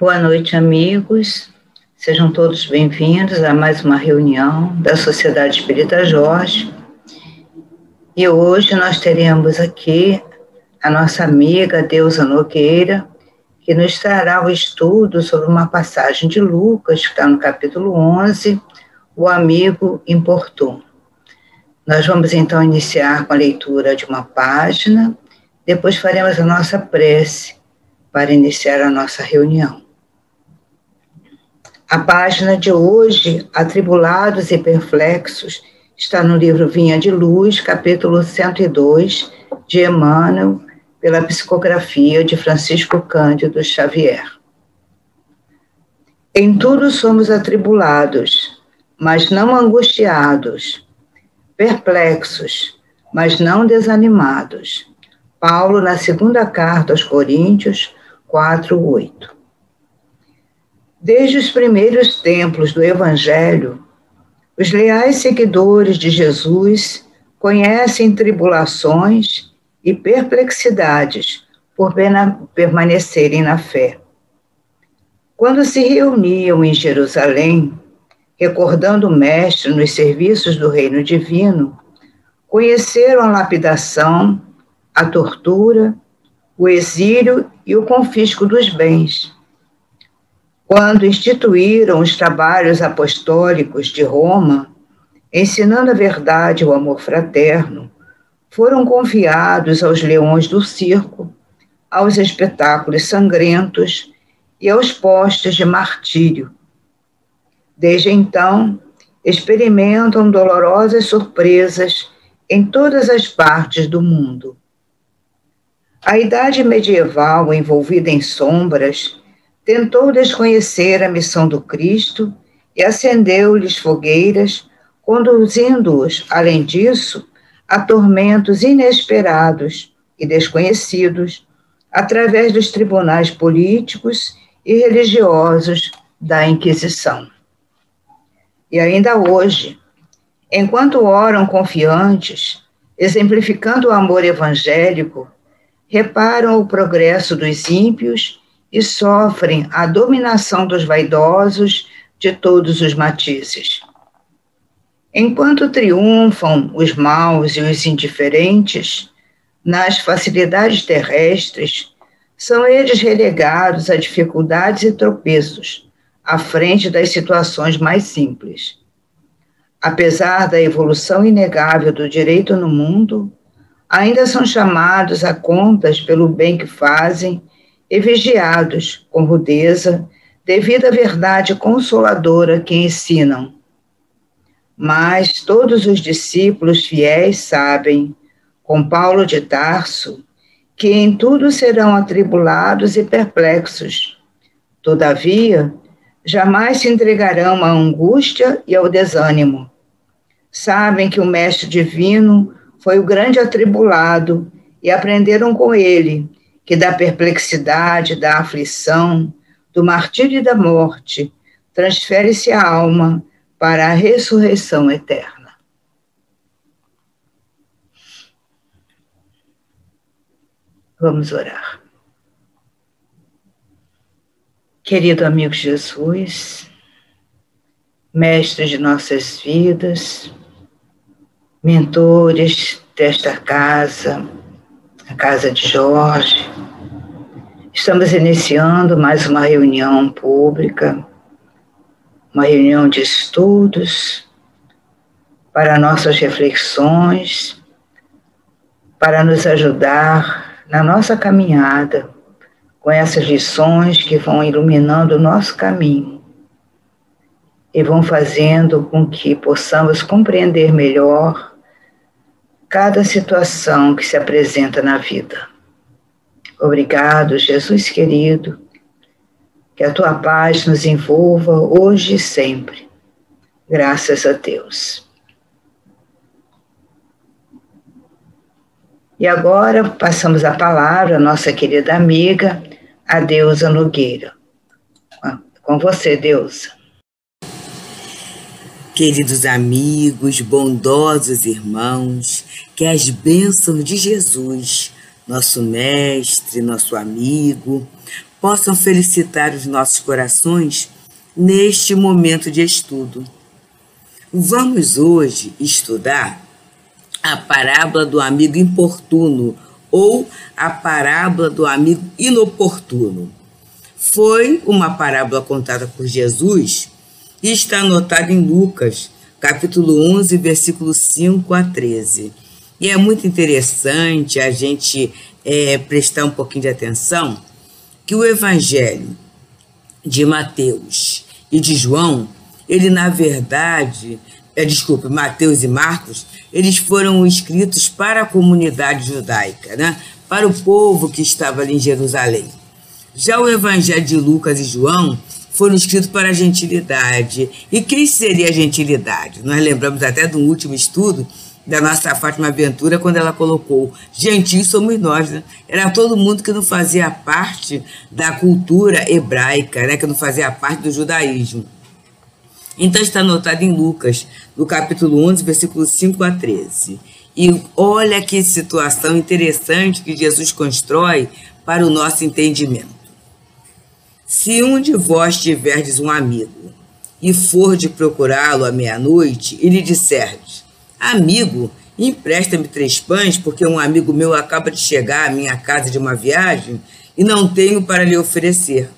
Boa noite, amigos. Sejam todos bem-vindos a mais uma reunião da Sociedade Espírita Jorge. E hoje nós teremos aqui a nossa amiga Deusa Nogueira, que nos trará o estudo sobre uma passagem de Lucas, que está no capítulo 11, o amigo importuno. Nós vamos então iniciar com a leitura de uma página, depois faremos a nossa prece para iniciar a nossa reunião. A página de hoje, Atribulados e Perplexos, está no livro Vinha de Luz, capítulo 102, de Emmanuel, pela psicografia de Francisco Cândido Xavier. Em tudo somos atribulados, mas não angustiados, perplexos, mas não desanimados. Paulo, na segunda carta aos Coríntios, 4, 8. Desde os primeiros templos do Evangelho, os leais seguidores de Jesus conhecem tribulações e perplexidades por permanecerem na fé. Quando se reuniam em Jerusalém, recordando o Mestre nos serviços do Reino Divino, conheceram a lapidação, a tortura, o exílio e o confisco dos bens quando instituíram os trabalhos apostólicos de Roma, ensinando a verdade e o amor fraterno, foram confiados aos leões do circo, aos espetáculos sangrentos e aos postes de martírio. Desde então, experimentam dolorosas surpresas em todas as partes do mundo. A idade medieval, envolvida em sombras, tentou desconhecer a missão do Cristo e acendeu-lhes fogueiras, conduzindo-os, além disso, a tormentos inesperados e desconhecidos, através dos tribunais políticos e religiosos da Inquisição. E ainda hoje, enquanto oram confiantes, exemplificando o amor evangélico, reparam o progresso dos ímpios e sofrem a dominação dos vaidosos de todos os matizes. Enquanto triunfam os maus e os indiferentes, nas facilidades terrestres, são eles relegados a dificuldades e tropeços, à frente das situações mais simples. Apesar da evolução inegável do direito no mundo, ainda são chamados a contas pelo bem que fazem e vigiados com rudeza, devido à verdade consoladora que ensinam. Mas todos os discípulos fiéis sabem, com Paulo de Tarso, que em tudo serão atribulados e perplexos. Todavia, jamais se entregarão à angústia e ao desânimo. Sabem que o Mestre Divino foi o grande atribulado e aprenderam com ele que da perplexidade, da aflição, do martírio e da morte, transfere-se a alma para a ressurreição eterna. Vamos orar. Querido amigo Jesus, mestre de nossas vidas, mentores desta casa, a casa de Jorge. Estamos iniciando mais uma reunião pública, uma reunião de estudos para nossas reflexões, para nos ajudar na nossa caminhada com essas lições que vão iluminando o nosso caminho e vão fazendo com que possamos compreender melhor cada situação que se apresenta na vida. Obrigado, Jesus querido, que a tua paz nos envolva hoje e sempre. Graças a Deus. E agora passamos a palavra à nossa querida amiga, a Deusa Nogueira. Com você, Deusa. Queridos amigos, bondosos irmãos, que as bênçãos de Jesus, nosso mestre, nosso amigo, possam felicitar os nossos corações neste momento de estudo. Vamos hoje estudar a parábola do amigo importuno ou a parábola do amigo inoportuno. Foi uma parábola contada por Jesus e está anotada em Lucas, capítulo 11, versículo 5 a 13. E é muito interessante a gente é, prestar um pouquinho de atenção que o evangelho de Mateus e de João, ele na verdade, é, desculpe, Mateus e Marcos, eles foram escritos para a comunidade judaica, né? para o povo que estava ali em Jerusalém. Já o evangelho de Lucas e João foram escritos para a gentilidade. E quem seria a gentilidade? Nós lembramos até do último estudo da nossa Fátima Ventura, quando ela colocou: gentil somos nós, né? Era todo mundo que não fazia parte da cultura hebraica, né? que não fazia parte do judaísmo. Então está anotado em Lucas, no capítulo 11, versículos 5 a 13. E olha que situação interessante que Jesus constrói para o nosso entendimento. Se um de vós tiverdes um amigo e for de procurá-lo à meia-noite e lhe disserdes, Amigo, empresta-me três pães, porque um amigo meu acaba de chegar à minha casa de uma viagem e não tenho para lhe oferecer.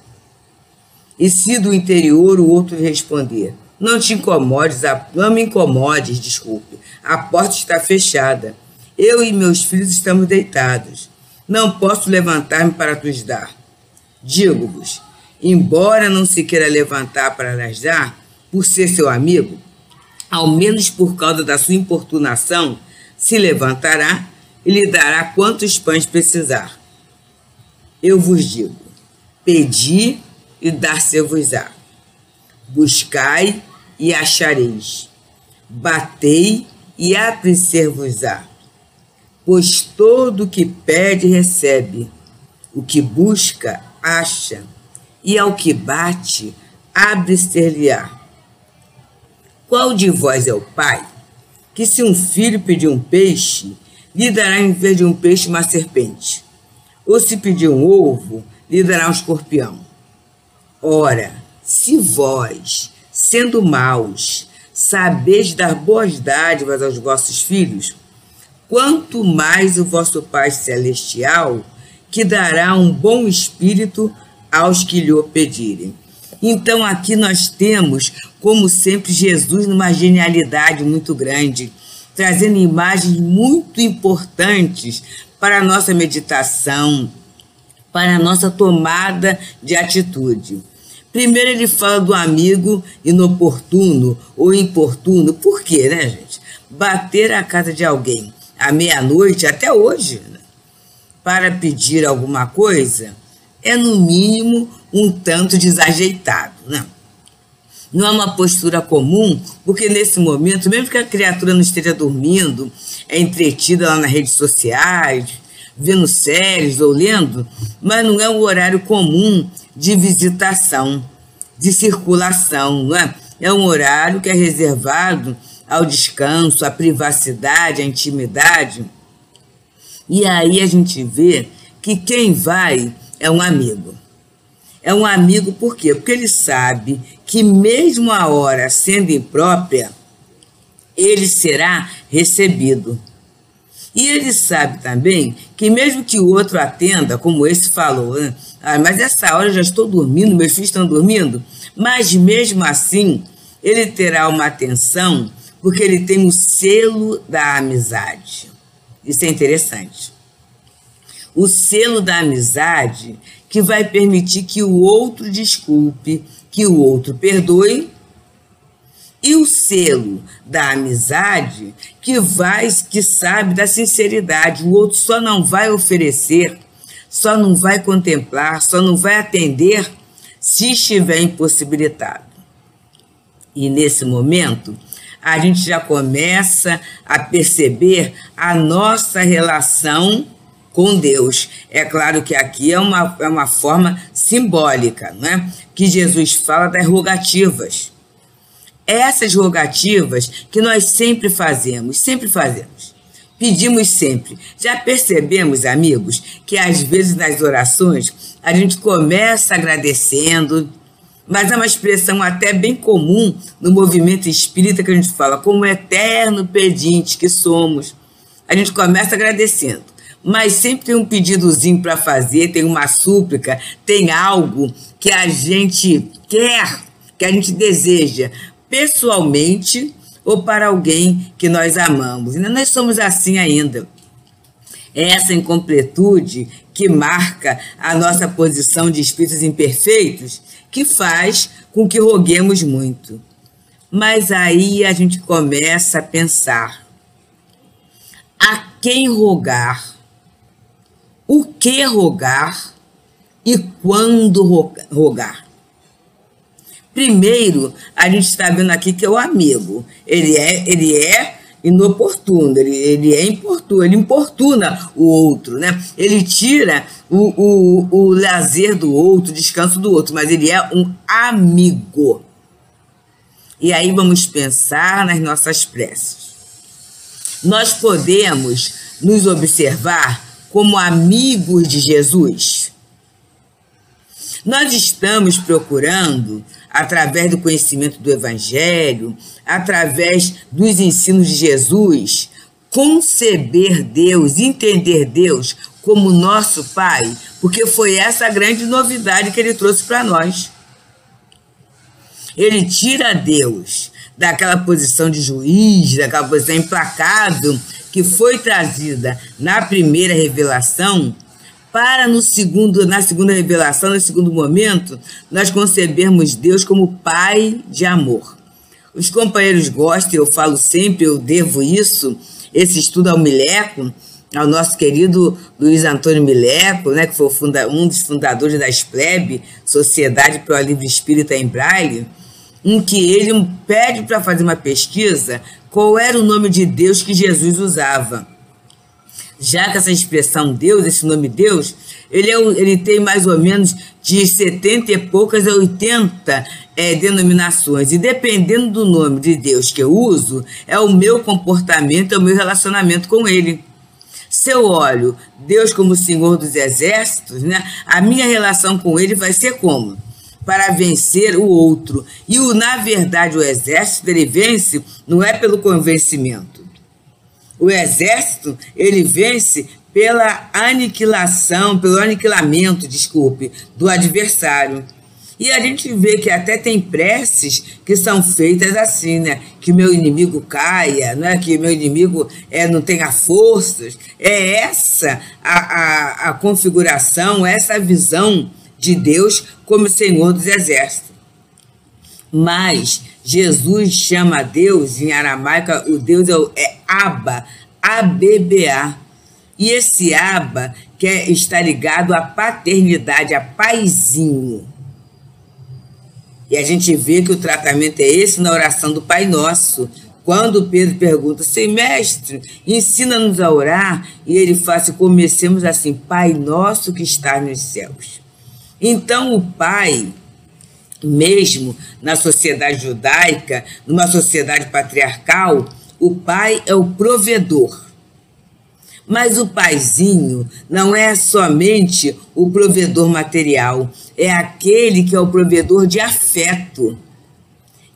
E se do interior o outro responder, não te incomodes, não me incomodes, desculpe, a porta está fechada. Eu e meus filhos estamos deitados. Não posso levantar-me para te dar. Digo-vos, embora não se queira levantar para dar, por ser seu amigo, ao menos por causa da sua importunação, se levantará e lhe dará quantos pães precisar. Eu vos digo: pedi e dar-se-vos-á. Buscai e achareis. Batei e abrir-se-vos-á. Pois todo o que pede, recebe. O que busca, acha. E ao que bate, abre-se-lhe-á. Qual de vós é o pai que, se um filho pedir um peixe, lhe dará em vez de um peixe uma serpente? Ou se pedir um ovo, lhe dará um escorpião? Ora, se vós, sendo maus, sabeis dar boas dádivas aos vossos filhos, quanto mais o vosso Pai Celestial, que dará um bom espírito aos que lhe o pedirem. Então aqui nós temos, como sempre, Jesus numa genialidade muito grande, trazendo imagens muito importantes para a nossa meditação, para a nossa tomada de atitude. Primeiro ele fala do amigo inoportuno ou importuno. Por quê, né, gente? Bater a casa de alguém à meia-noite, até hoje, né? para pedir alguma coisa, é no mínimo um tanto desajeitado, né? Não é uma postura comum, porque nesse momento, mesmo que a criatura não esteja dormindo, é entretida lá nas redes sociais, vendo séries ou lendo, mas não é um horário comum de visitação, de circulação, não é? É um horário que é reservado ao descanso, à privacidade, à intimidade. E aí a gente vê que quem vai é um amigo. É um amigo por quê? Porque ele sabe que mesmo a hora sendo imprópria, ele será recebido. E ele sabe também que mesmo que o outro atenda, como esse falou, né? ah, mas essa hora eu já estou dormindo, meus filhos estão dormindo, mas mesmo assim ele terá uma atenção porque ele tem o selo da amizade. Isso é interessante. O selo da amizade que vai permitir que o outro desculpe, que o outro perdoe, e o selo da amizade que vai, que sabe da sinceridade. O outro só não vai oferecer, só não vai contemplar, só não vai atender se estiver impossibilitado. E nesse momento, a gente já começa a perceber a nossa relação com Deus. É claro que aqui é uma, é uma forma simbólica, né? que Jesus fala das rogativas. Essas rogativas que nós sempre fazemos, sempre fazemos. pedimos sempre. Já percebemos, amigos, que às vezes nas orações a gente começa agradecendo, mas é uma expressão até bem comum no movimento espírita que a gente fala, como eterno pedinte que somos. A gente começa agradecendo, mas sempre tem um pedidozinho para fazer, tem uma súplica, tem algo que a gente quer, que a gente deseja pessoalmente ou para alguém que nós amamos. Nós somos assim ainda. É essa incompletude que marca a nossa posição de espíritos imperfeitos que faz com que roguemos muito. Mas aí a gente começa a pensar: a quem rogar? O que rogar? E quando rogar? Primeiro, a gente está vendo aqui que é o amigo. Ele é, ele é inoportuno, ele, ele é importuno, ele importuna o outro, né? Ele tira o, o, o lazer do outro, o descanso do outro, mas ele é um amigo. E aí vamos pensar nas nossas preces. Nós podemos nos observar como amigos de Jesus. Nós estamos procurando através do conhecimento do Evangelho, através dos ensinos de Jesus, conceber Deus, entender Deus como nosso Pai, porque foi essa a grande novidade que ele trouxe para nós. Ele tira Deus daquela posição de juiz, daquela posição implacável que foi trazida na primeira revelação para no segundo, na segunda revelação, no segundo momento, nós concebermos Deus como Pai de amor. Os companheiros gostam, eu falo sempre, eu devo isso, esse estudo ao Mileco, ao nosso querido Luiz Antônio Mileco, né, que foi um dos fundadores da SPLEB, Sociedade para o Livre Espírita em Braille, em que ele pede para fazer uma pesquisa qual era o nome de Deus que Jesus usava já que essa expressão Deus, esse nome Deus, ele, é, ele tem mais ou menos de 70 e poucas a 80 é, denominações. E dependendo do nome de Deus que eu uso, é o meu comportamento, é o meu relacionamento com ele. Se eu olho Deus como Senhor dos Exércitos, né, a minha relação com ele vai ser como? Para vencer o outro. E, o, na verdade, o exército ele vence não é pelo convencimento o exército, ele vence pela aniquilação, pelo aniquilamento, desculpe, do adversário. E a gente vê que até tem preces que são feitas assim, né? Que meu inimigo caia, não é? que meu inimigo é, não tenha forças. É essa a, a, a configuração, essa visão de Deus como Senhor dos Exércitos. Mas Jesus chama Deus, em aramaico, o Deus é, é Aba, A-B-B-A. E esse Aba quer estar ligado à paternidade, a paizinho. E a gente vê que o tratamento é esse na oração do Pai Nosso. Quando Pedro pergunta, Sei, mestre, ensina-nos a orar, e ele faz, assim, comecemos assim, Pai Nosso que está nos céus. Então o Pai mesmo na sociedade judaica, numa sociedade patriarcal, o pai é o provedor. Mas o paizinho não é somente o provedor material, é aquele que é o provedor de afeto.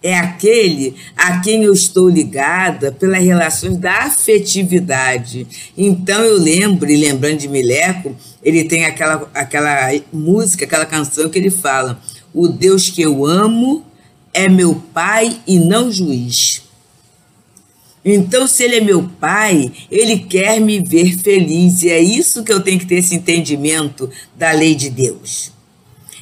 É aquele a quem eu estou ligada pelas relações da afetividade. Então eu lembro, e lembrando de Mileco, ele tem aquela, aquela música, aquela canção que ele fala: o Deus que eu amo é meu pai e não juiz. Então, se ele é meu pai, ele quer me ver feliz. E é isso que eu tenho que ter esse entendimento da lei de Deus.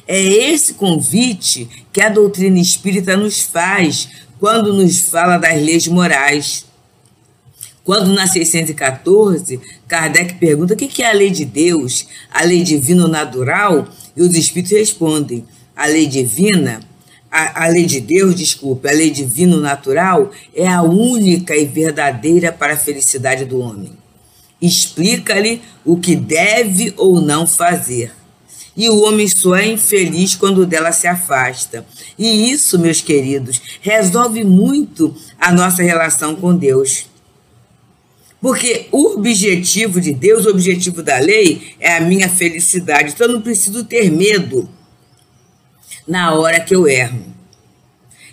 É esse convite que a doutrina espírita nos faz quando nos fala das leis morais. Quando na 614, Kardec pergunta o que é a lei de Deus, a lei divina ou natural, e os espíritos respondem: a lei divina, a, a lei de Deus, desculpe, a lei divino natural é a única e verdadeira para a felicidade do homem. Explica-lhe o que deve ou não fazer. E o homem só é infeliz quando dela se afasta. E isso, meus queridos, resolve muito a nossa relação com Deus. Porque o objetivo de Deus, o objetivo da lei é a minha felicidade. Então eu não preciso ter medo na hora que eu erro.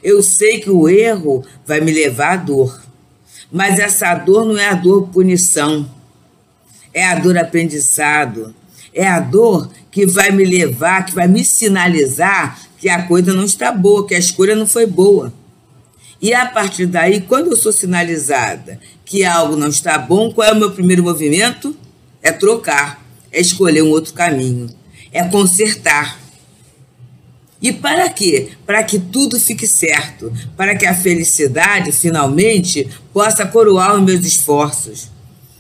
Eu sei que o erro vai me levar à dor. Mas essa dor não é a dor punição. É a dor aprendizado. É a dor que vai me levar, que vai me sinalizar que a coisa não está boa, que a escolha não foi boa. E a partir daí, quando eu sou sinalizada que algo não está bom, qual é o meu primeiro movimento? É trocar, é escolher um outro caminho, é consertar. E para quê? Para que tudo fique certo, para que a felicidade finalmente possa coroar os meus esforços.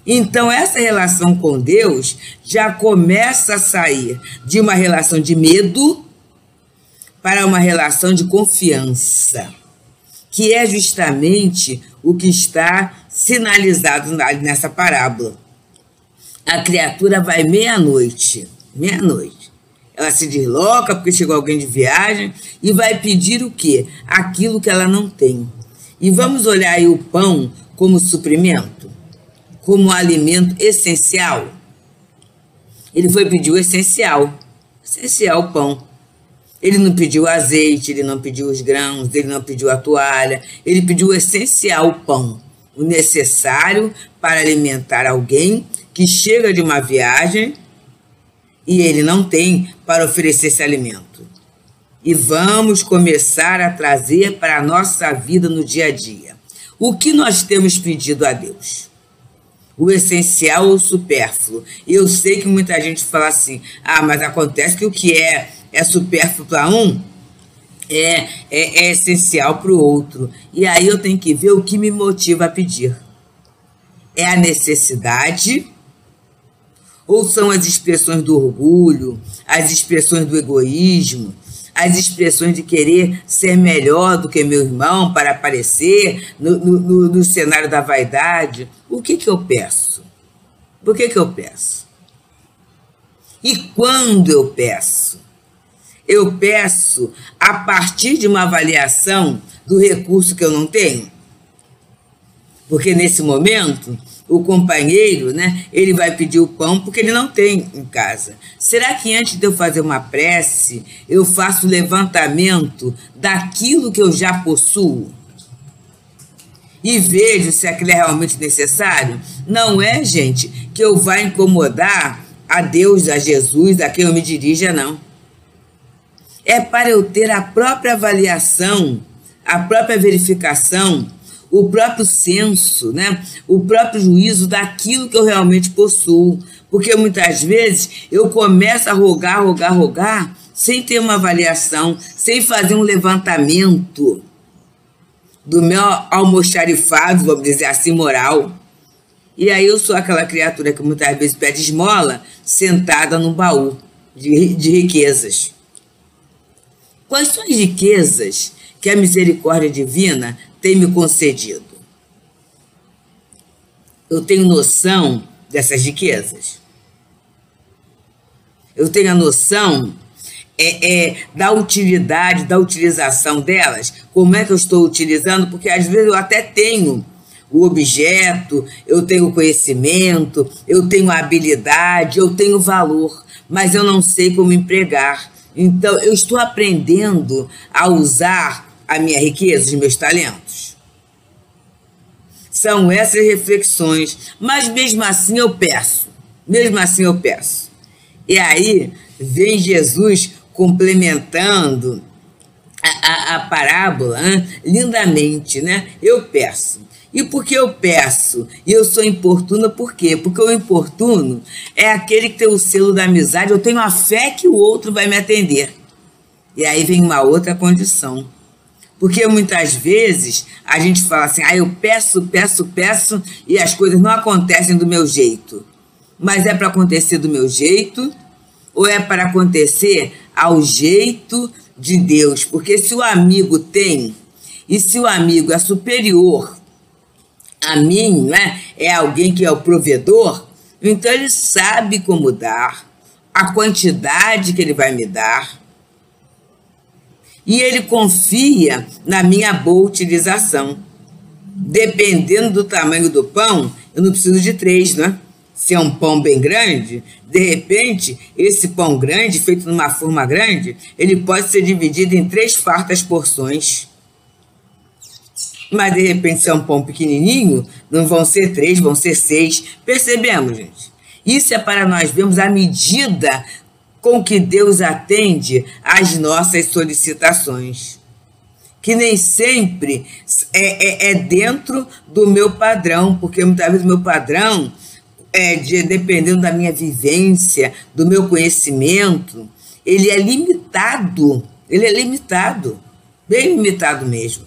Então, essa relação com Deus já começa a sair de uma relação de medo para uma relação de confiança que é justamente o que está sinalizado nessa parábola. A criatura vai meia-noite, meia-noite. Ela se desloca porque chegou alguém de viagem e vai pedir o quê? Aquilo que ela não tem. E vamos olhar aí o pão como suprimento, como alimento essencial. Ele foi pedir o essencial, essencial pão. Ele não pediu azeite, ele não pediu os grãos, ele não pediu a toalha, ele pediu o essencial, pão, o necessário para alimentar alguém que chega de uma viagem e ele não tem para oferecer esse alimento. E vamos começar a trazer para a nossa vida no dia a dia. O que nós temos pedido a Deus? O essencial ou o supérfluo? Eu sei que muita gente fala assim: ah, mas acontece que o que é é supérfluo para um, é, é, é essencial para o outro. E aí eu tenho que ver o que me motiva a pedir. É a necessidade ou são as expressões do orgulho, as expressões do egoísmo, as expressões de querer ser melhor do que meu irmão para aparecer no, no, no cenário da vaidade? O que, que eu peço? Por que, que eu peço? E quando eu peço? eu peço a partir de uma avaliação do recurso que eu não tenho? Porque nesse momento, o companheiro, né, ele vai pedir o pão porque ele não tem em casa. Será que antes de eu fazer uma prece, eu faço o levantamento daquilo que eu já possuo? E vejo se aquilo é realmente necessário? Não é, gente, que eu vá incomodar a Deus, a Jesus, a quem eu me dirija, não é para eu ter a própria avaliação, a própria verificação, o próprio senso, né? o próprio juízo daquilo que eu realmente possuo. Porque muitas vezes eu começo a rogar, rogar, rogar, sem ter uma avaliação, sem fazer um levantamento do meu almoxarifado, vamos dizer assim, moral. E aí eu sou aquela criatura que muitas vezes pede esmola sentada num baú de, de riquezas. Quais são as riquezas que a misericórdia divina tem me concedido? Eu tenho noção dessas riquezas. Eu tenho a noção é, é, da utilidade, da utilização delas. Como é que eu estou utilizando? Porque às vezes eu até tenho o objeto, eu tenho conhecimento, eu tenho habilidade, eu tenho valor, mas eu não sei como empregar. Então, eu estou aprendendo a usar a minha riqueza, os meus talentos. São essas reflexões, mas mesmo assim eu peço, mesmo assim eu peço. E aí vem Jesus complementando a, a, a parábola hein? lindamente, né? Eu peço. E por que eu peço? E eu sou importuna por quê? Porque o importuno é aquele que tem o selo da amizade, eu tenho a fé que o outro vai me atender. E aí vem uma outra condição. Porque muitas vezes a gente fala assim, ah, eu peço, peço, peço e as coisas não acontecem do meu jeito. Mas é para acontecer do meu jeito ou é para acontecer ao jeito de Deus? Porque se o amigo tem e se o amigo é superior a mim, né, é alguém que é o provedor, então ele sabe como dar, a quantidade que ele vai me dar. E ele confia na minha boa utilização. Dependendo do tamanho do pão, eu não preciso de três, né? Se é um pão bem grande, de repente, esse pão grande, feito numa forma grande, ele pode ser dividido em três fartas porções. Mas de repente, se é um pão pequenininho, não vão ser três, vão ser seis. Percebemos, gente? Isso é para nós vermos a medida com que Deus atende às nossas solicitações que nem sempre é, é, é, dentro do meu padrão, porque muitas vezes meu padrão, é de, dependendo da minha vivência, do meu conhecimento, ele é limitado, ele é limitado, bem limitado mesmo,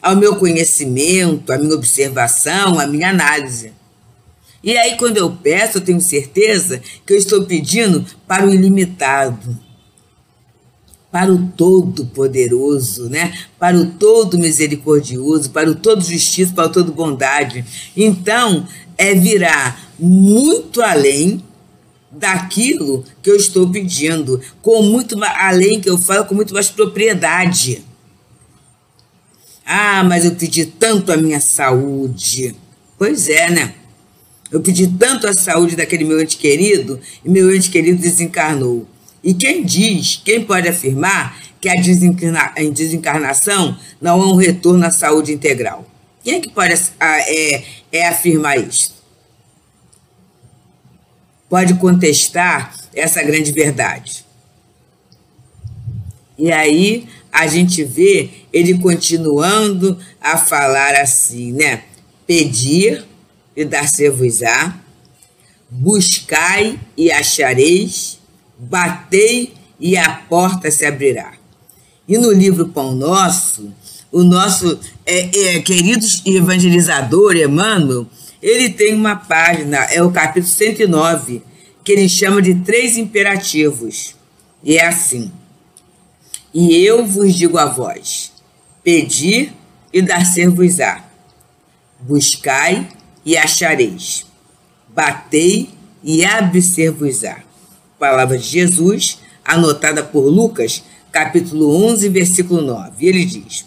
ao meu conhecimento, à minha observação, à minha análise. E aí, quando eu peço, eu tenho certeza que eu estou pedindo para o ilimitado para o Todo-Poderoso, né? para o Todo Misericordioso, para o Todo Justiça, para o Todo Bondade. Então, é virar muito além daquilo que eu estou pedindo, com muito além que eu falo com muito mais propriedade. Ah, mas eu pedi tanto a minha saúde. Pois é, né? Eu pedi tanto a saúde daquele meu ente querido e meu ente querido desencarnou. E quem diz, quem pode afirmar que a desencarnação não é um retorno à saúde integral? Quem é que pode é, é afirmar isso? Pode contestar essa grande verdade. E aí a gente vê ele continuando a falar assim, né? Pedir e dar-se-vos-á, buscai e achareis, batei e a porta se abrirá. E no livro Pão Nosso, o nosso é, é, querido evangelizador Emmanuel, ele tem uma página, é o capítulo 109, que ele chama de três imperativos. E é assim: E eu vos digo a vós: pedi e dar-se-vos-á, buscai e achareis, batei e abre-se-vos-á palavra de Jesus, anotada por Lucas, capítulo 11, versículo 9. Ele diz: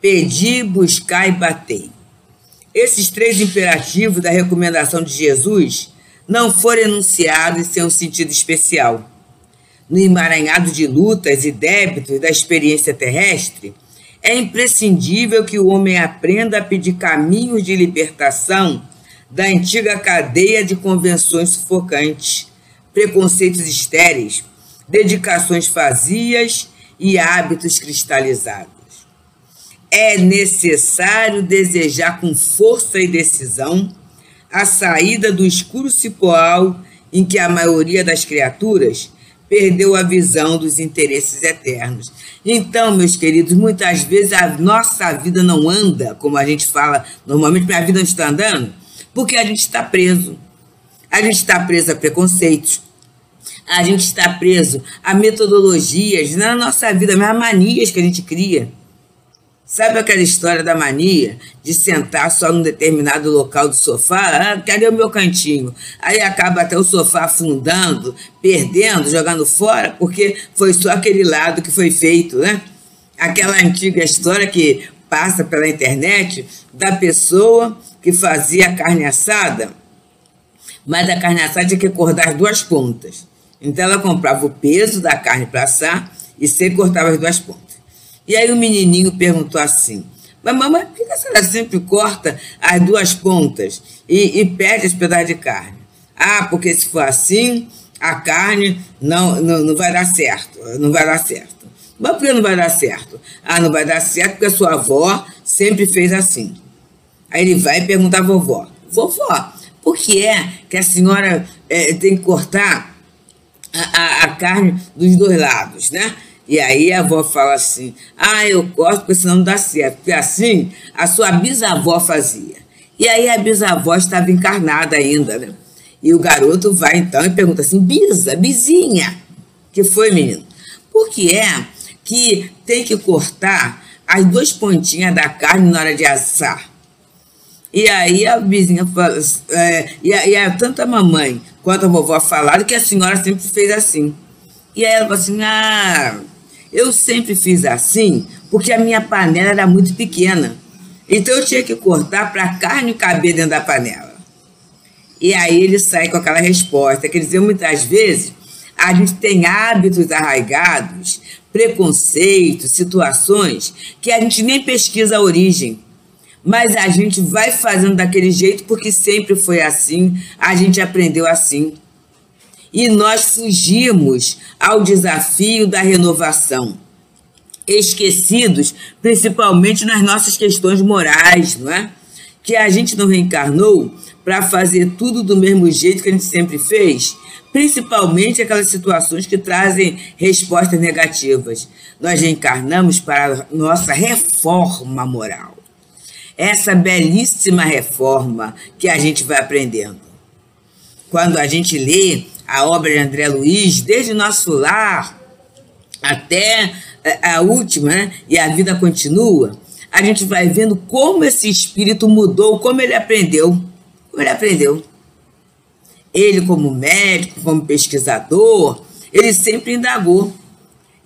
Pedi, buscai e batei. Esses três imperativos da recomendação de Jesus não foram enunciados sem um sentido especial. No emaranhado de lutas e débitos da experiência terrestre, é imprescindível que o homem aprenda a pedir caminhos de libertação da antiga cadeia de convenções sufocantes preconceitos estéreis, dedicações vazias e hábitos cristalizados. É necessário desejar com força e decisão a saída do escuro cipoal em que a maioria das criaturas perdeu a visão dos interesses eternos. Então, meus queridos, muitas vezes a nossa vida não anda, como a gente fala, normalmente minha vida não está andando, porque a gente está preso a gente está preso a preconceitos, a gente está preso a metodologias na nossa vida, a manias que a gente cria. Sabe aquela história da mania de sentar só num determinado local do sofá? Ah, cadê o meu cantinho? Aí acaba até o sofá afundando, perdendo, jogando fora, porque foi só aquele lado que foi feito, né? Aquela antiga história que passa pela internet da pessoa que fazia carne assada mas a carne assada tinha que cortar as duas pontas. Então ela comprava o peso da carne para assar e sempre cortava as duas pontas. E aí o menininho perguntou assim: Mas mamãe, por que a senhora sempre corta as duas pontas e, e perde os pedaços de carne? Ah, porque se for assim, a carne não, não, não vai dar certo. Não vai dar certo. Mas por que não vai dar certo? Ah, não vai dar certo porque a sua avó sempre fez assim. Aí ele vai perguntar à vovó: Vovó, por que é que a senhora é, tem que cortar a, a, a, carne dos dois lados, né? E aí a avó fala assim: ah, eu corto porque senão não dá certo. Porque assim a sua bisavó fazia. E aí a bisavó estava encarnada ainda, né? E o garoto vai então e pergunta assim: bisa, bizinha, que foi, menino? Por que é que tem que cortar as duas pontinhas da carne na hora de assar? E aí a vizinha fala, é, e, a, e a, tanto a mamãe quanto a vovó falaram que a senhora sempre fez assim. E aí ela falou assim: ah, eu sempre fiz assim porque a minha panela era muito pequena. Então eu tinha que cortar para a carne caber dentro da panela. E aí ele sai com aquela resposta. Quer dizer, muitas vezes a gente tem hábitos arraigados, preconceitos, situações que a gente nem pesquisa a origem. Mas a gente vai fazendo daquele jeito porque sempre foi assim, a gente aprendeu assim. E nós fugimos ao desafio da renovação esquecidos, principalmente nas nossas questões morais, não é? Que a gente não reencarnou para fazer tudo do mesmo jeito que a gente sempre fez, principalmente aquelas situações que trazem respostas negativas. Nós reencarnamos para a nossa reforma moral. Essa belíssima reforma que a gente vai aprendendo. Quando a gente lê a obra de André Luiz, desde nosso lar até a última, né? e a vida continua, a gente vai vendo como esse espírito mudou, como ele aprendeu. Como ele aprendeu. Ele, como médico, como pesquisador, ele sempre indagou.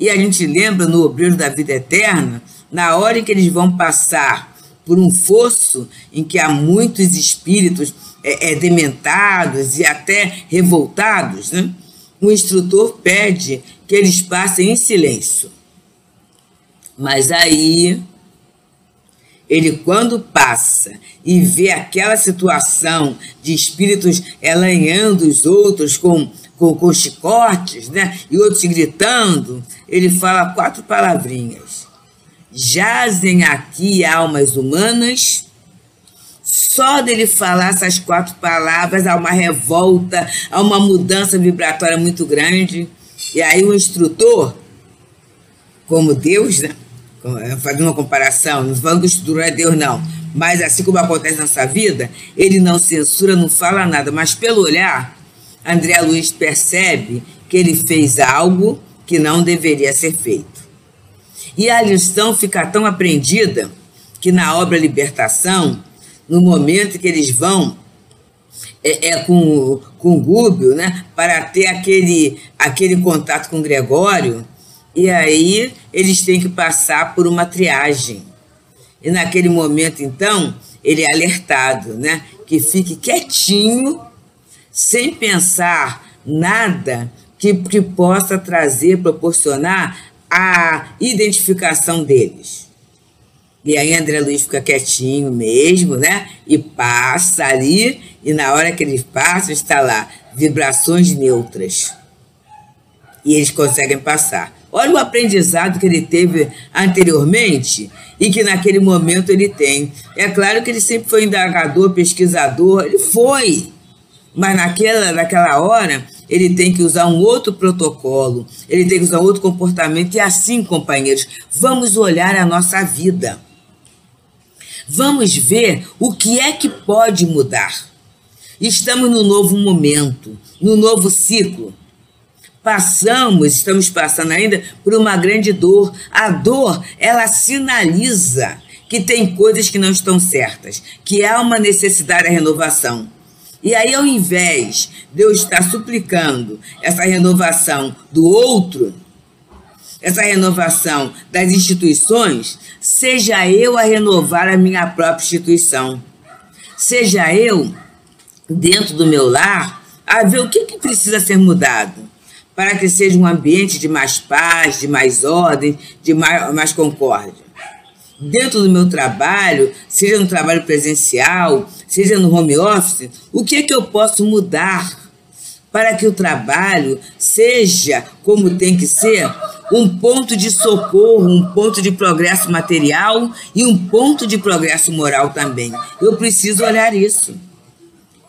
E a gente lembra no Obreiro da Vida Eterna, na hora em que eles vão passar por um fosso em que há muitos espíritos é, é, dementados e até revoltados, né? o instrutor pede que eles passem em silêncio. Mas aí, ele quando passa e vê aquela situação de espíritos elanhando os outros com, com, com chicotes, né? E outros gritando, ele fala quatro palavrinhas. Jazem aqui almas humanas. Só dele falar essas quatro palavras há uma revolta, há uma mudança vibratória muito grande. E aí o instrutor, como Deus, né? Fazendo uma comparação, não falando que o estudo é Deus, não. Mas assim como acontece na vida, ele não censura, não fala nada, mas pelo olhar, André Luiz percebe que ele fez algo que não deveria ser feito. E a lição fica tão aprendida que na obra Libertação, no momento que eles vão é, é, com, com o Gúbio, né, para ter aquele, aquele contato com Gregório, e aí eles têm que passar por uma triagem. E naquele momento, então, ele é alertado, né? Que fique quietinho, sem pensar nada que, que possa trazer, proporcionar a identificação deles. E aí André Luiz fica quietinho mesmo, né? E passa ali, e na hora que ele passa, está lá, vibrações neutras. E eles conseguem passar. Olha o aprendizado que ele teve anteriormente e que naquele momento ele tem. É claro que ele sempre foi indagador, pesquisador, ele foi. Mas naquela, naquela hora, ele tem que usar um outro protocolo, ele tem que usar outro comportamento. E assim, companheiros, vamos olhar a nossa vida. Vamos ver o que é que pode mudar. Estamos no novo momento, no novo ciclo passamos, estamos passando ainda por uma grande dor. A dor, ela sinaliza que tem coisas que não estão certas, que há uma necessidade da renovação. E aí, ao invés de eu estar suplicando essa renovação do outro, essa renovação das instituições, seja eu a renovar a minha própria instituição. Seja eu, dentro do meu lar, a ver o que, que precisa ser mudado para que seja um ambiente de mais paz, de mais ordem, de mais, mais concórdia. Dentro do meu trabalho, seja no trabalho presencial, seja no home office, o que é que eu posso mudar para que o trabalho seja, como tem que ser, um ponto de socorro, um ponto de progresso material e um ponto de progresso moral também. Eu preciso olhar isso.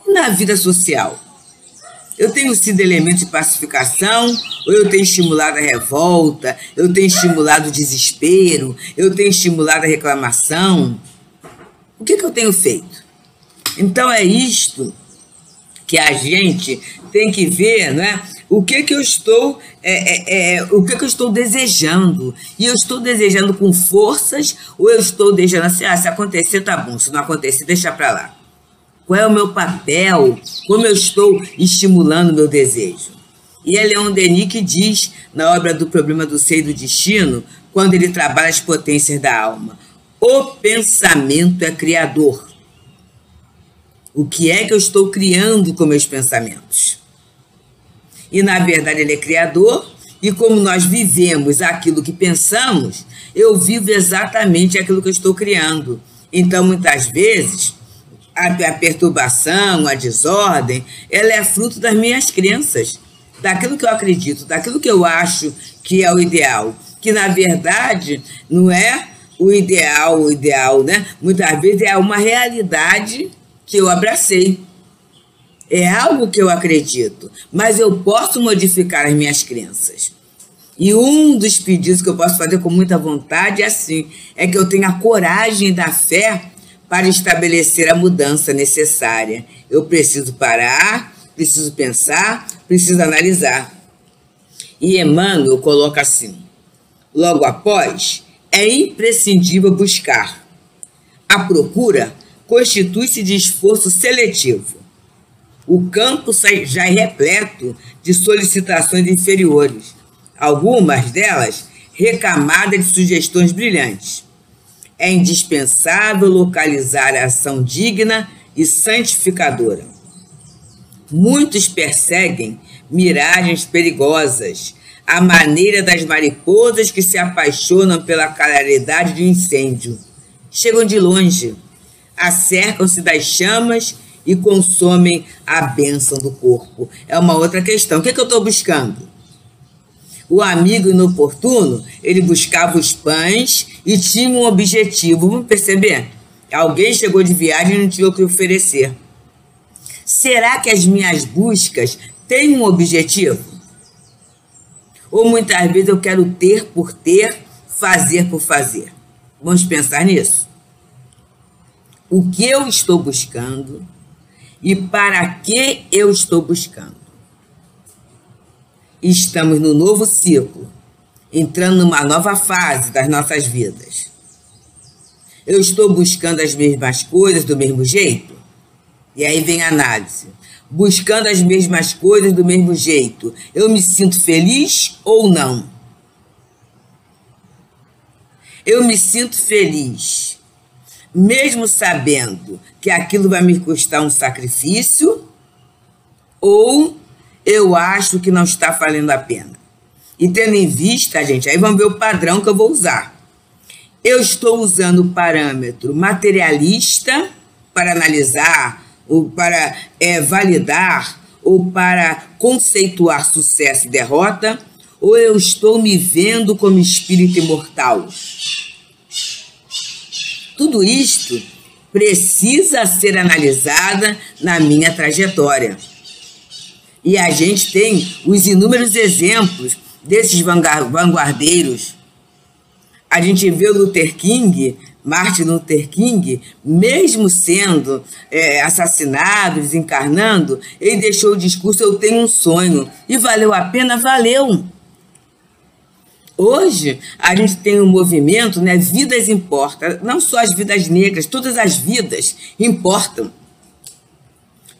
Na vida social, eu tenho sido elemento de pacificação, ou eu tenho estimulado a revolta, eu tenho estimulado o desespero, eu tenho estimulado a reclamação. O que, que eu tenho feito? Então é isto que a gente tem que ver, né? O que que eu estou, é, é, é, o que que eu estou desejando? E eu estou desejando com forças ou eu estou desejando assim, ah, se acontecer tá bom, se não acontecer deixa para lá. Qual é o meu papel? Como eu estou estimulando o meu desejo? E é Leon Denis que diz, na obra do Problema do Ser e do Destino, quando ele trabalha as potências da alma. O pensamento é criador. O que é que eu estou criando com meus pensamentos? E na verdade ele é criador, e como nós vivemos aquilo que pensamos, eu vivo exatamente aquilo que eu estou criando. Então, muitas vezes, a, a perturbação, a desordem, ela é fruto das minhas crenças, daquilo que eu acredito, daquilo que eu acho que é o ideal, que na verdade não é o ideal, o ideal, né? Muitas vezes é uma realidade que eu abracei. É algo que eu acredito, mas eu posso modificar as minhas crenças. E um dos pedidos que eu posso fazer com muita vontade é assim: é que eu tenha a coragem da fé para estabelecer a mudança necessária. Eu preciso parar, preciso pensar, preciso analisar. E Emmanuel coloca assim: logo após, é imprescindível buscar. A procura constitui-se de esforço seletivo. O campo já é repleto de solicitações inferiores, algumas delas recamadas de sugestões brilhantes. É indispensável localizar a ação digna e santificadora. Muitos perseguem miragens perigosas, à maneira das mariposas que se apaixonam pela claridade de um incêndio. Chegam de longe, acercam-se das chamas e consomem a bênção do corpo. É uma outra questão. O que, é que eu estou buscando? O amigo inoportuno, ele buscava os pães e tinha um objetivo. Vamos perceber? Alguém chegou de viagem e não tinha o que oferecer. Será que as minhas buscas têm um objetivo? Ou muitas vezes eu quero ter por ter, fazer por fazer? Vamos pensar nisso? O que eu estou buscando e para que eu estou buscando. Estamos no novo ciclo, entrando numa nova fase das nossas vidas. Eu estou buscando as mesmas coisas do mesmo jeito? E aí vem a análise. Buscando as mesmas coisas do mesmo jeito, eu me sinto feliz ou não? Eu me sinto feliz mesmo sabendo que aquilo vai me custar um sacrifício, ou eu acho que não está valendo a pena. E tendo em vista, gente, aí vamos ver o padrão que eu vou usar. Eu estou usando o parâmetro materialista para analisar, ou para é, validar, ou para conceituar sucesso e derrota, ou eu estou me vendo como espírito imortal? Tudo isto precisa ser analisada na minha trajetória. E a gente tem os inúmeros exemplos desses vanguardeiros. A gente vê o Luther King, Martin Luther King, mesmo sendo é, assassinado, desencarnando, ele deixou o discurso Eu tenho um sonho. E valeu a pena? Valeu. Hoje, a gente tem um movimento, né? Vidas importam. Não só as vidas negras, todas as vidas importam.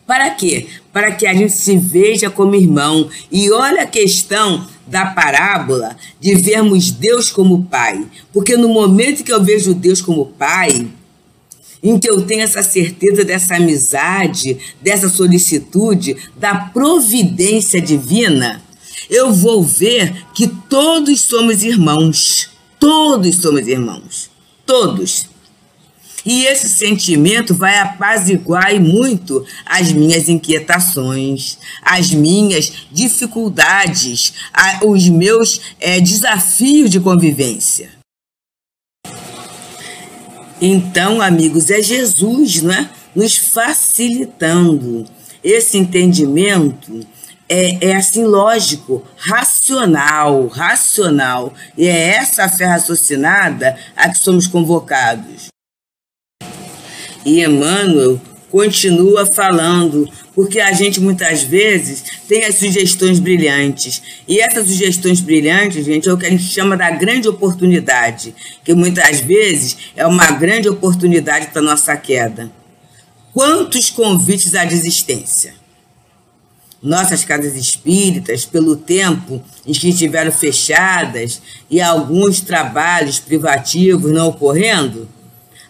Para quê? Para que a gente se veja como irmão. E olha a questão da parábola de vermos Deus como Pai. Porque no momento que eu vejo Deus como Pai, em que eu tenho essa certeza dessa amizade, dessa solicitude, da providência divina, eu vou ver que todos somos irmãos. Todos somos irmãos. Todos. E esse sentimento vai apaziguar muito as minhas inquietações, as minhas dificuldades, os meus é, desafios de convivência. Então, amigos, é Jesus, né? Nos facilitando esse entendimento é, é assim lógico, racional, racional. E é essa fé raciocinada a que somos convocados. E Emmanuel continua falando, porque a gente muitas vezes tem as sugestões brilhantes. E essas sugestões brilhantes, gente, é o que a gente chama da grande oportunidade, que muitas vezes é uma grande oportunidade para nossa queda. Quantos convites à desistência? Nossas casas espíritas, pelo tempo em que estiveram fechadas e alguns trabalhos privativos não ocorrendo,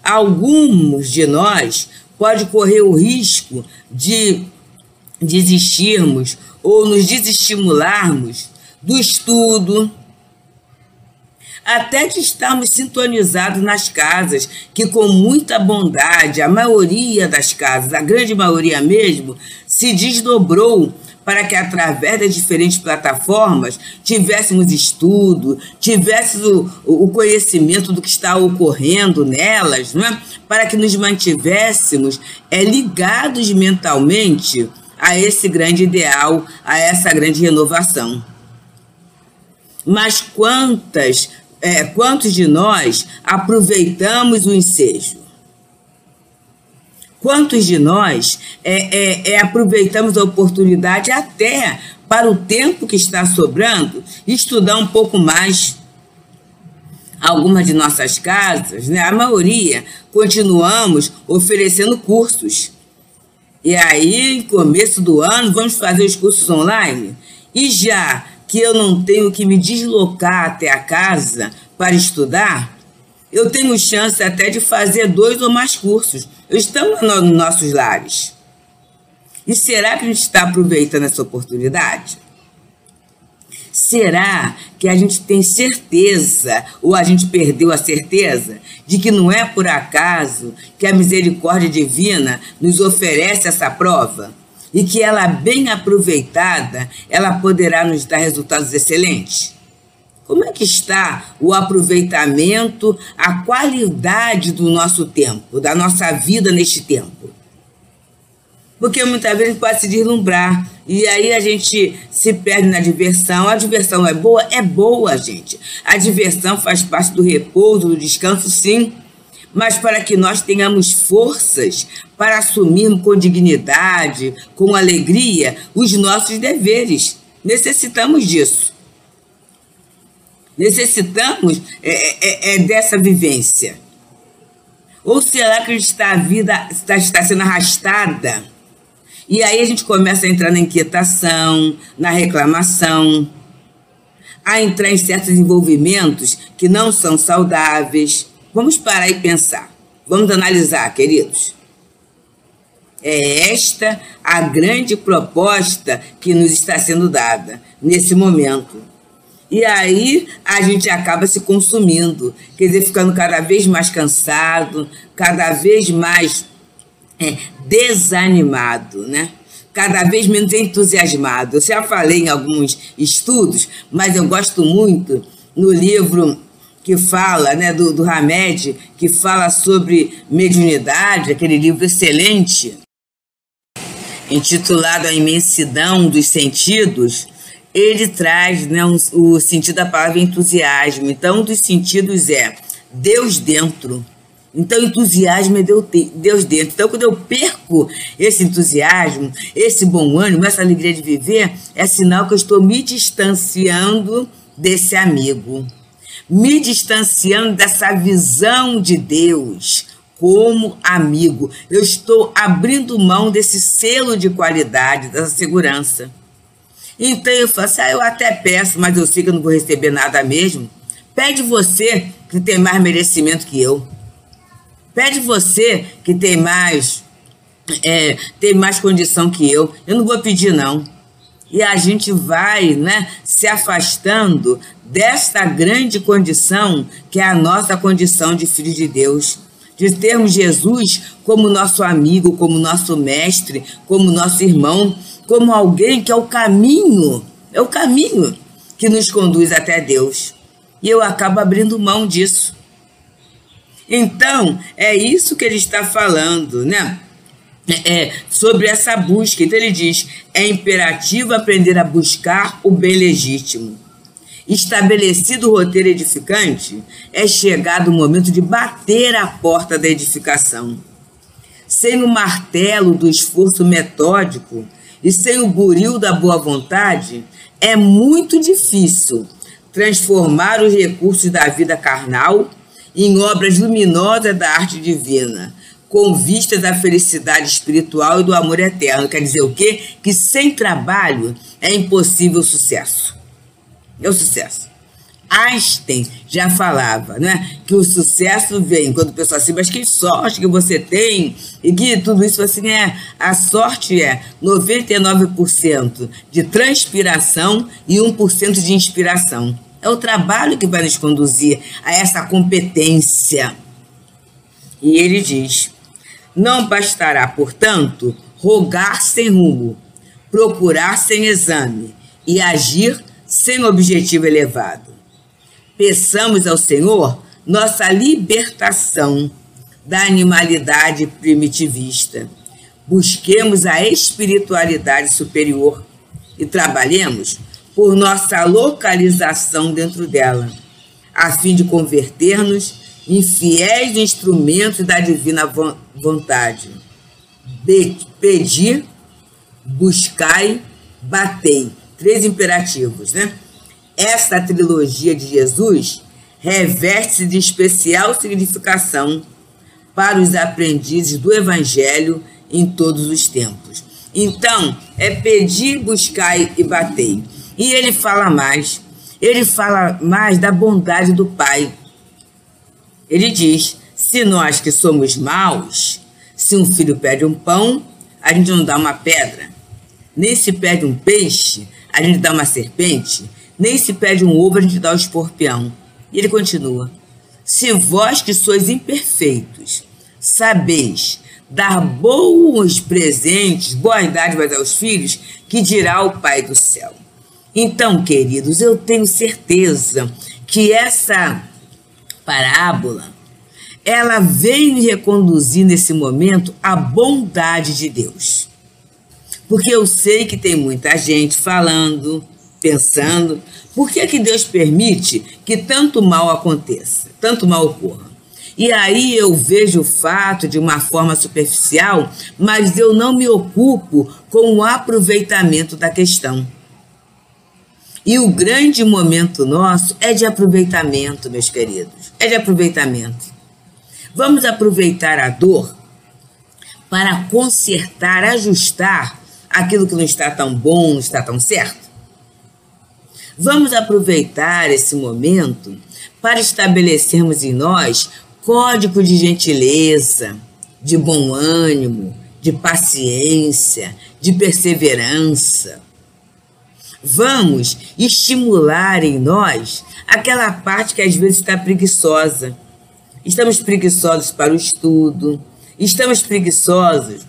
alguns de nós pode correr o risco de desistirmos ou nos desestimularmos do estudo, até que estamos sintonizados nas casas, que com muita bondade, a maioria das casas, a grande maioria mesmo, se desdobrou para que através das diferentes plataformas tivéssemos estudo, tivéssemos o, o conhecimento do que está ocorrendo nelas, é? para que nos mantivéssemos é, ligados mentalmente a esse grande ideal, a essa grande renovação. Mas quantas, é, quantos de nós aproveitamos o ensejo? Quantos de nós é, é, é, aproveitamos a oportunidade até para o tempo que está sobrando estudar um pouco mais? Algumas de nossas casas, né, a maioria, continuamos oferecendo cursos. E aí, começo do ano, vamos fazer os cursos online. E já que eu não tenho que me deslocar até a casa para estudar, eu tenho chance até de fazer dois ou mais cursos. Estamos nos nossos lares. E será que a gente está aproveitando essa oportunidade? Será que a gente tem certeza, ou a gente perdeu a certeza, de que não é por acaso que a misericórdia divina nos oferece essa prova? E que ela, bem aproveitada, ela poderá nos dar resultados excelentes? Como é que está o aproveitamento, a qualidade do nosso tempo, da nossa vida neste tempo? Porque muitas vezes pode se deslumbrar e aí a gente se perde na diversão. A diversão é boa? É boa, gente. A diversão faz parte do repouso, do descanso, sim. Mas para que nós tenhamos forças para assumirmos com dignidade, com alegria, os nossos deveres. Necessitamos disso. Necessitamos é, é, é, é dessa vivência. Ou será que está, a vida está, está sendo arrastada? E aí a gente começa a entrar na inquietação, na reclamação, a entrar em certos envolvimentos que não são saudáveis. Vamos parar e pensar. Vamos analisar, queridos. É esta a grande proposta que nos está sendo dada nesse momento e aí a gente acaba se consumindo, quer dizer, ficando cada vez mais cansado, cada vez mais é, desanimado, né? cada vez menos entusiasmado. Eu já falei em alguns estudos, mas eu gosto muito no livro que fala, né, do, do Hamed, que fala sobre mediunidade, aquele livro excelente, intitulado A Imensidão dos Sentidos, ele traz né, um, o sentido da palavra entusiasmo. Então, um dos sentidos é Deus dentro. Então, entusiasmo é Deus dentro. Então, quando eu perco esse entusiasmo, esse bom ânimo, essa alegria de viver, é sinal que eu estou me distanciando desse amigo, me distanciando dessa visão de Deus como amigo. Eu estou abrindo mão desse selo de qualidade, dessa segurança. Então eu falo assim, ah, eu até peço, mas eu sei que eu não vou receber nada mesmo. Pede você que tem mais merecimento que eu. Pede você que tem mais, é, tem mais condição que eu. Eu não vou pedir, não. E a gente vai né, se afastando desta grande condição que é a nossa condição de filho de Deus. De termos Jesus como nosso amigo, como nosso mestre, como nosso irmão, como alguém que é o caminho, é o caminho que nos conduz até Deus. E eu acabo abrindo mão disso. Então, é isso que ele está falando, né? É, é, sobre essa busca. Então, ele diz: é imperativo aprender a buscar o bem legítimo. Estabelecido o roteiro edificante, é chegado o momento de bater a porta da edificação. Sem o martelo do esforço metódico, e sem o buril da boa vontade, é muito difícil transformar os recursos da vida carnal em obras luminosas da arte divina, com vistas à felicidade espiritual e do amor eterno. Quer dizer o quê? Que sem trabalho é impossível o sucesso. É o sucesso. Einstein já falava, né? Que o sucesso vem quando o pessoal assim, mas que sorte que você tem, e que tudo isso assim é. A sorte é 99% de transpiração e 1% de inspiração. É o trabalho que vai nos conduzir a essa competência. E ele diz: não bastará, portanto, rogar sem rumo, procurar sem exame e agir sem objetivo elevado peçamos ao Senhor nossa libertação da animalidade primitivista. Busquemos a espiritualidade superior e trabalhemos por nossa localização dentro dela, a fim de converter-nos em fiéis instrumentos da divina vontade. Pedir, buscai, batei. Três imperativos, né? Esta trilogia de Jesus reveste-se de especial significação para os aprendizes do Evangelho em todos os tempos. Então, é pedir, buscar e bater. E ele fala mais. Ele fala mais da bondade do Pai. Ele diz: se nós que somos maus, se um filho pede um pão, a gente não dá uma pedra. Nem se pede um peixe, a gente dá uma serpente nem se pede um ovo, a gente dá o escorpião. E ele continua: Se vós que sois imperfeitos, sabeis dar bons presentes, boas dádivas aos filhos, que dirá o Pai do céu. Então, queridos, eu tenho certeza que essa parábola ela vem reconduzir nesse momento a bondade de Deus. Porque eu sei que tem muita gente falando, pensando, por que, que Deus permite que tanto mal aconteça, tanto mal ocorra? E aí eu vejo o fato de uma forma superficial, mas eu não me ocupo com o aproveitamento da questão. E o grande momento nosso é de aproveitamento, meus queridos. É de aproveitamento. Vamos aproveitar a dor para consertar, ajustar aquilo que não está tão bom, não está tão certo? Vamos aproveitar esse momento para estabelecermos em nós código de gentileza, de bom ânimo, de paciência, de perseverança. Vamos estimular em nós aquela parte que às vezes está preguiçosa. Estamos preguiçosos para o estudo, estamos preguiçosos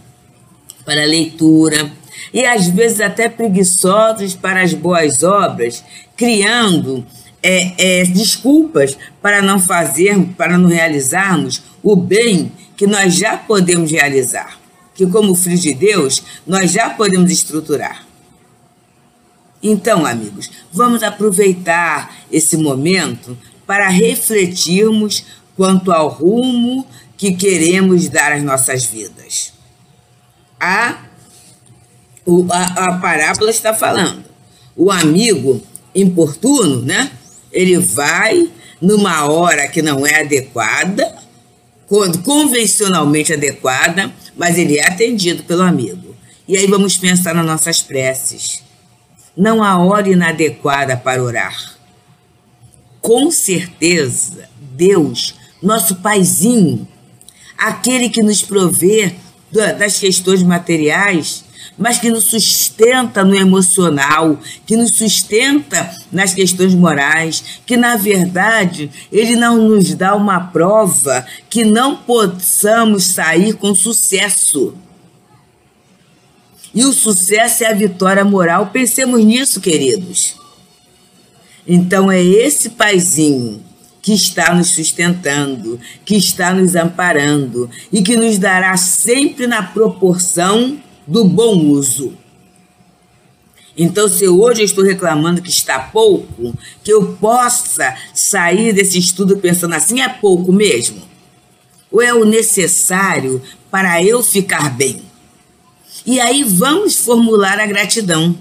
para a leitura, e às vezes até preguiçosos para as boas obras, criando é, é, desculpas para não fazer, para não realizarmos o bem que nós já podemos realizar, que como filhos de Deus nós já podemos estruturar. Então, amigos, vamos aproveitar esse momento para refletirmos quanto ao rumo que queremos dar às nossas vidas. A o, a, a parábola está falando. O amigo importuno, né? Ele vai numa hora que não é adequada, convencionalmente adequada, mas ele é atendido pelo amigo. E aí vamos pensar nas nossas preces. Não há hora inadequada para orar. Com certeza, Deus, nosso paizinho, aquele que nos provê das questões materiais, mas que nos sustenta no emocional, que nos sustenta nas questões morais, que na verdade ele não nos dá uma prova que não possamos sair com sucesso. E o sucesso é a vitória moral. Pensemos nisso, queridos. Então é esse paizinho que está nos sustentando, que está nos amparando e que nos dará sempre na proporção do bom uso. Então, se hoje eu estou reclamando que está pouco, que eu possa sair desse estudo pensando assim, é pouco mesmo? Ou é o necessário para eu ficar bem? E aí vamos formular a gratidão.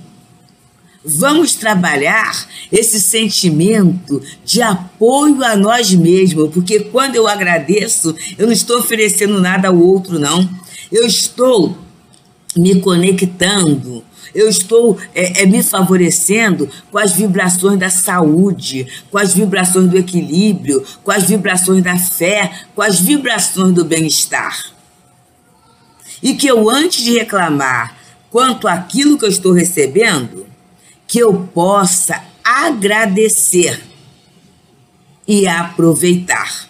Vamos trabalhar esse sentimento de apoio a nós mesmos, porque quando eu agradeço, eu não estou oferecendo nada ao outro, não. Eu estou me conectando, eu estou é, é, me favorecendo com as vibrações da saúde, com as vibrações do equilíbrio, com as vibrações da fé, com as vibrações do bem-estar. E que eu, antes de reclamar quanto àquilo que eu estou recebendo, que eu possa agradecer e aproveitar.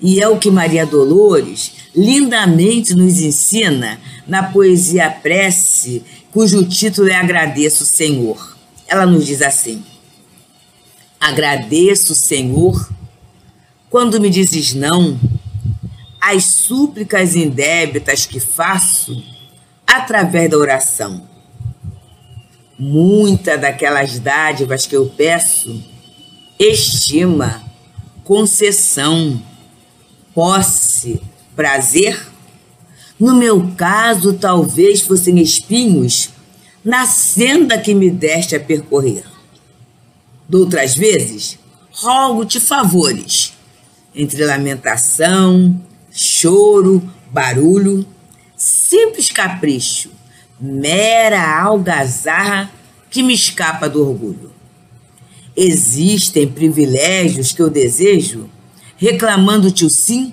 E é o que Maria Dolores lindamente nos ensina na poesia Prece, cujo título é Agradeço, Senhor. Ela nos diz assim: Agradeço, Senhor, quando me dizes não, as súplicas indébitas que faço através da oração. Muitas daquelas dádivas que eu peço, estima, concessão, posse, prazer? No meu caso, talvez fossem espinhos na senda que me deste a percorrer. Doutras vezes, rogo-te favores, entre lamentação, choro, barulho, simples capricho, mera algazarra que me escapa do orgulho. Existem privilégios que eu desejo, reclamando-te o sim,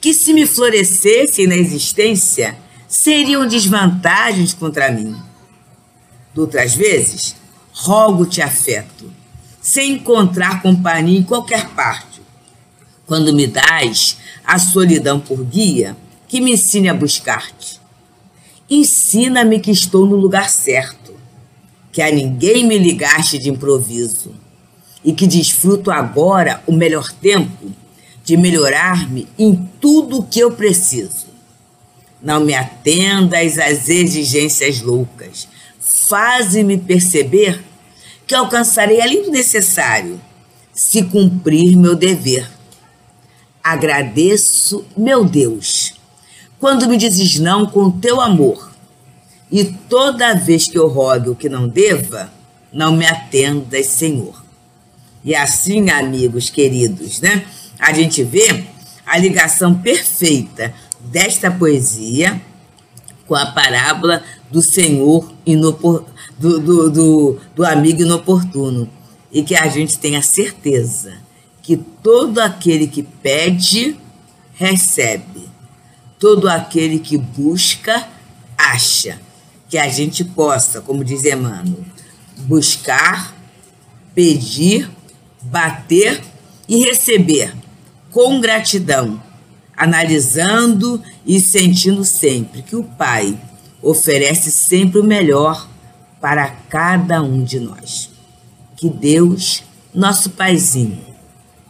que se me florescessem na existência, seriam desvantagens contra mim. Outras vezes, rogo-te afeto, sem encontrar companhia em qualquer parte. Quando me dás a solidão por guia, que me ensine a buscar-te. Ensina-me que estou no lugar certo, que a ninguém me ligaste de improviso e que desfruto agora o melhor tempo de melhorar-me em tudo o que eu preciso. Não me atendas às exigências loucas. Faze-me perceber que alcançarei além do necessário, se cumprir meu dever. Agradeço, meu Deus, quando me dizes não com teu amor, e toda vez que eu rogo o que não deva, não me atendas, Senhor. E assim, amigos queridos, né? A gente vê a ligação perfeita desta poesia com a parábola do Senhor inopor, do, do, do, do amigo inoportuno. E que a gente tenha certeza que todo aquele que pede, recebe. Todo aquele que busca, acha. Que a gente possa, como diz Emmanuel, buscar, pedir, bater e receber com gratidão, analisando e sentindo sempre que o Pai oferece sempre o melhor para cada um de nós. Que Deus, nosso Paizinho,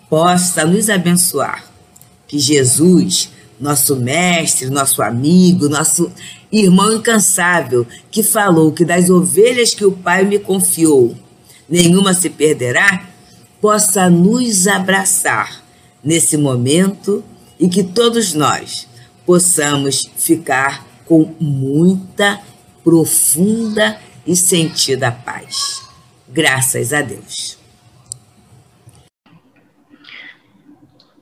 possa nos abençoar. Que Jesus, nosso mestre, nosso amigo, nosso irmão incansável, que falou que das ovelhas que o Pai me confiou, nenhuma se perderá, possa nos abraçar nesse momento e que todos nós possamos ficar com muita, profunda e sentida paz. Graças a Deus.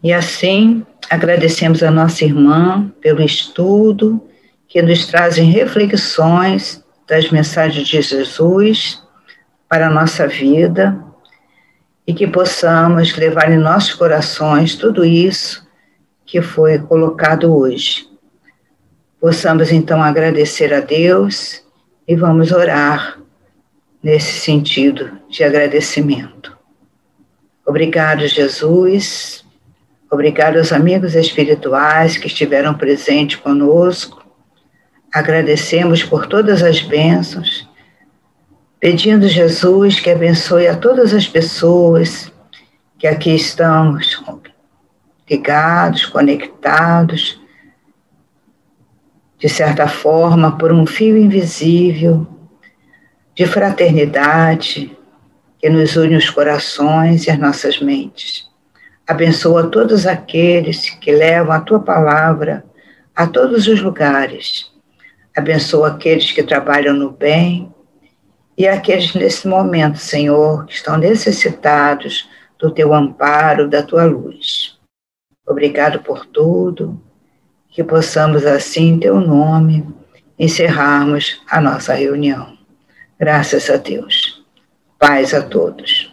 E assim, agradecemos a nossa irmã pelo estudo, que nos trazem reflexões das mensagens de Jesus para a nossa vida e que possamos levar em nossos corações tudo isso que foi colocado hoje. Possamos então agradecer a Deus e vamos orar nesse sentido de agradecimento. Obrigado, Jesus. Obrigado aos amigos espirituais que estiveram presentes conosco. Agradecemos por todas as bênçãos pedindo Jesus que abençoe a todas as pessoas que aqui estamos ligados, conectados, de certa forma, por um fio invisível de fraternidade que nos une os corações e as nossas mentes. Abençoa todos aqueles que levam a tua palavra a todos os lugares. Abençoa aqueles que trabalham no bem, e aqueles nesse momento, Senhor, que estão necessitados do teu amparo, da tua luz. Obrigado por tudo, que possamos assim, em teu nome, encerrarmos a nossa reunião. Graças a Deus. Paz a todos.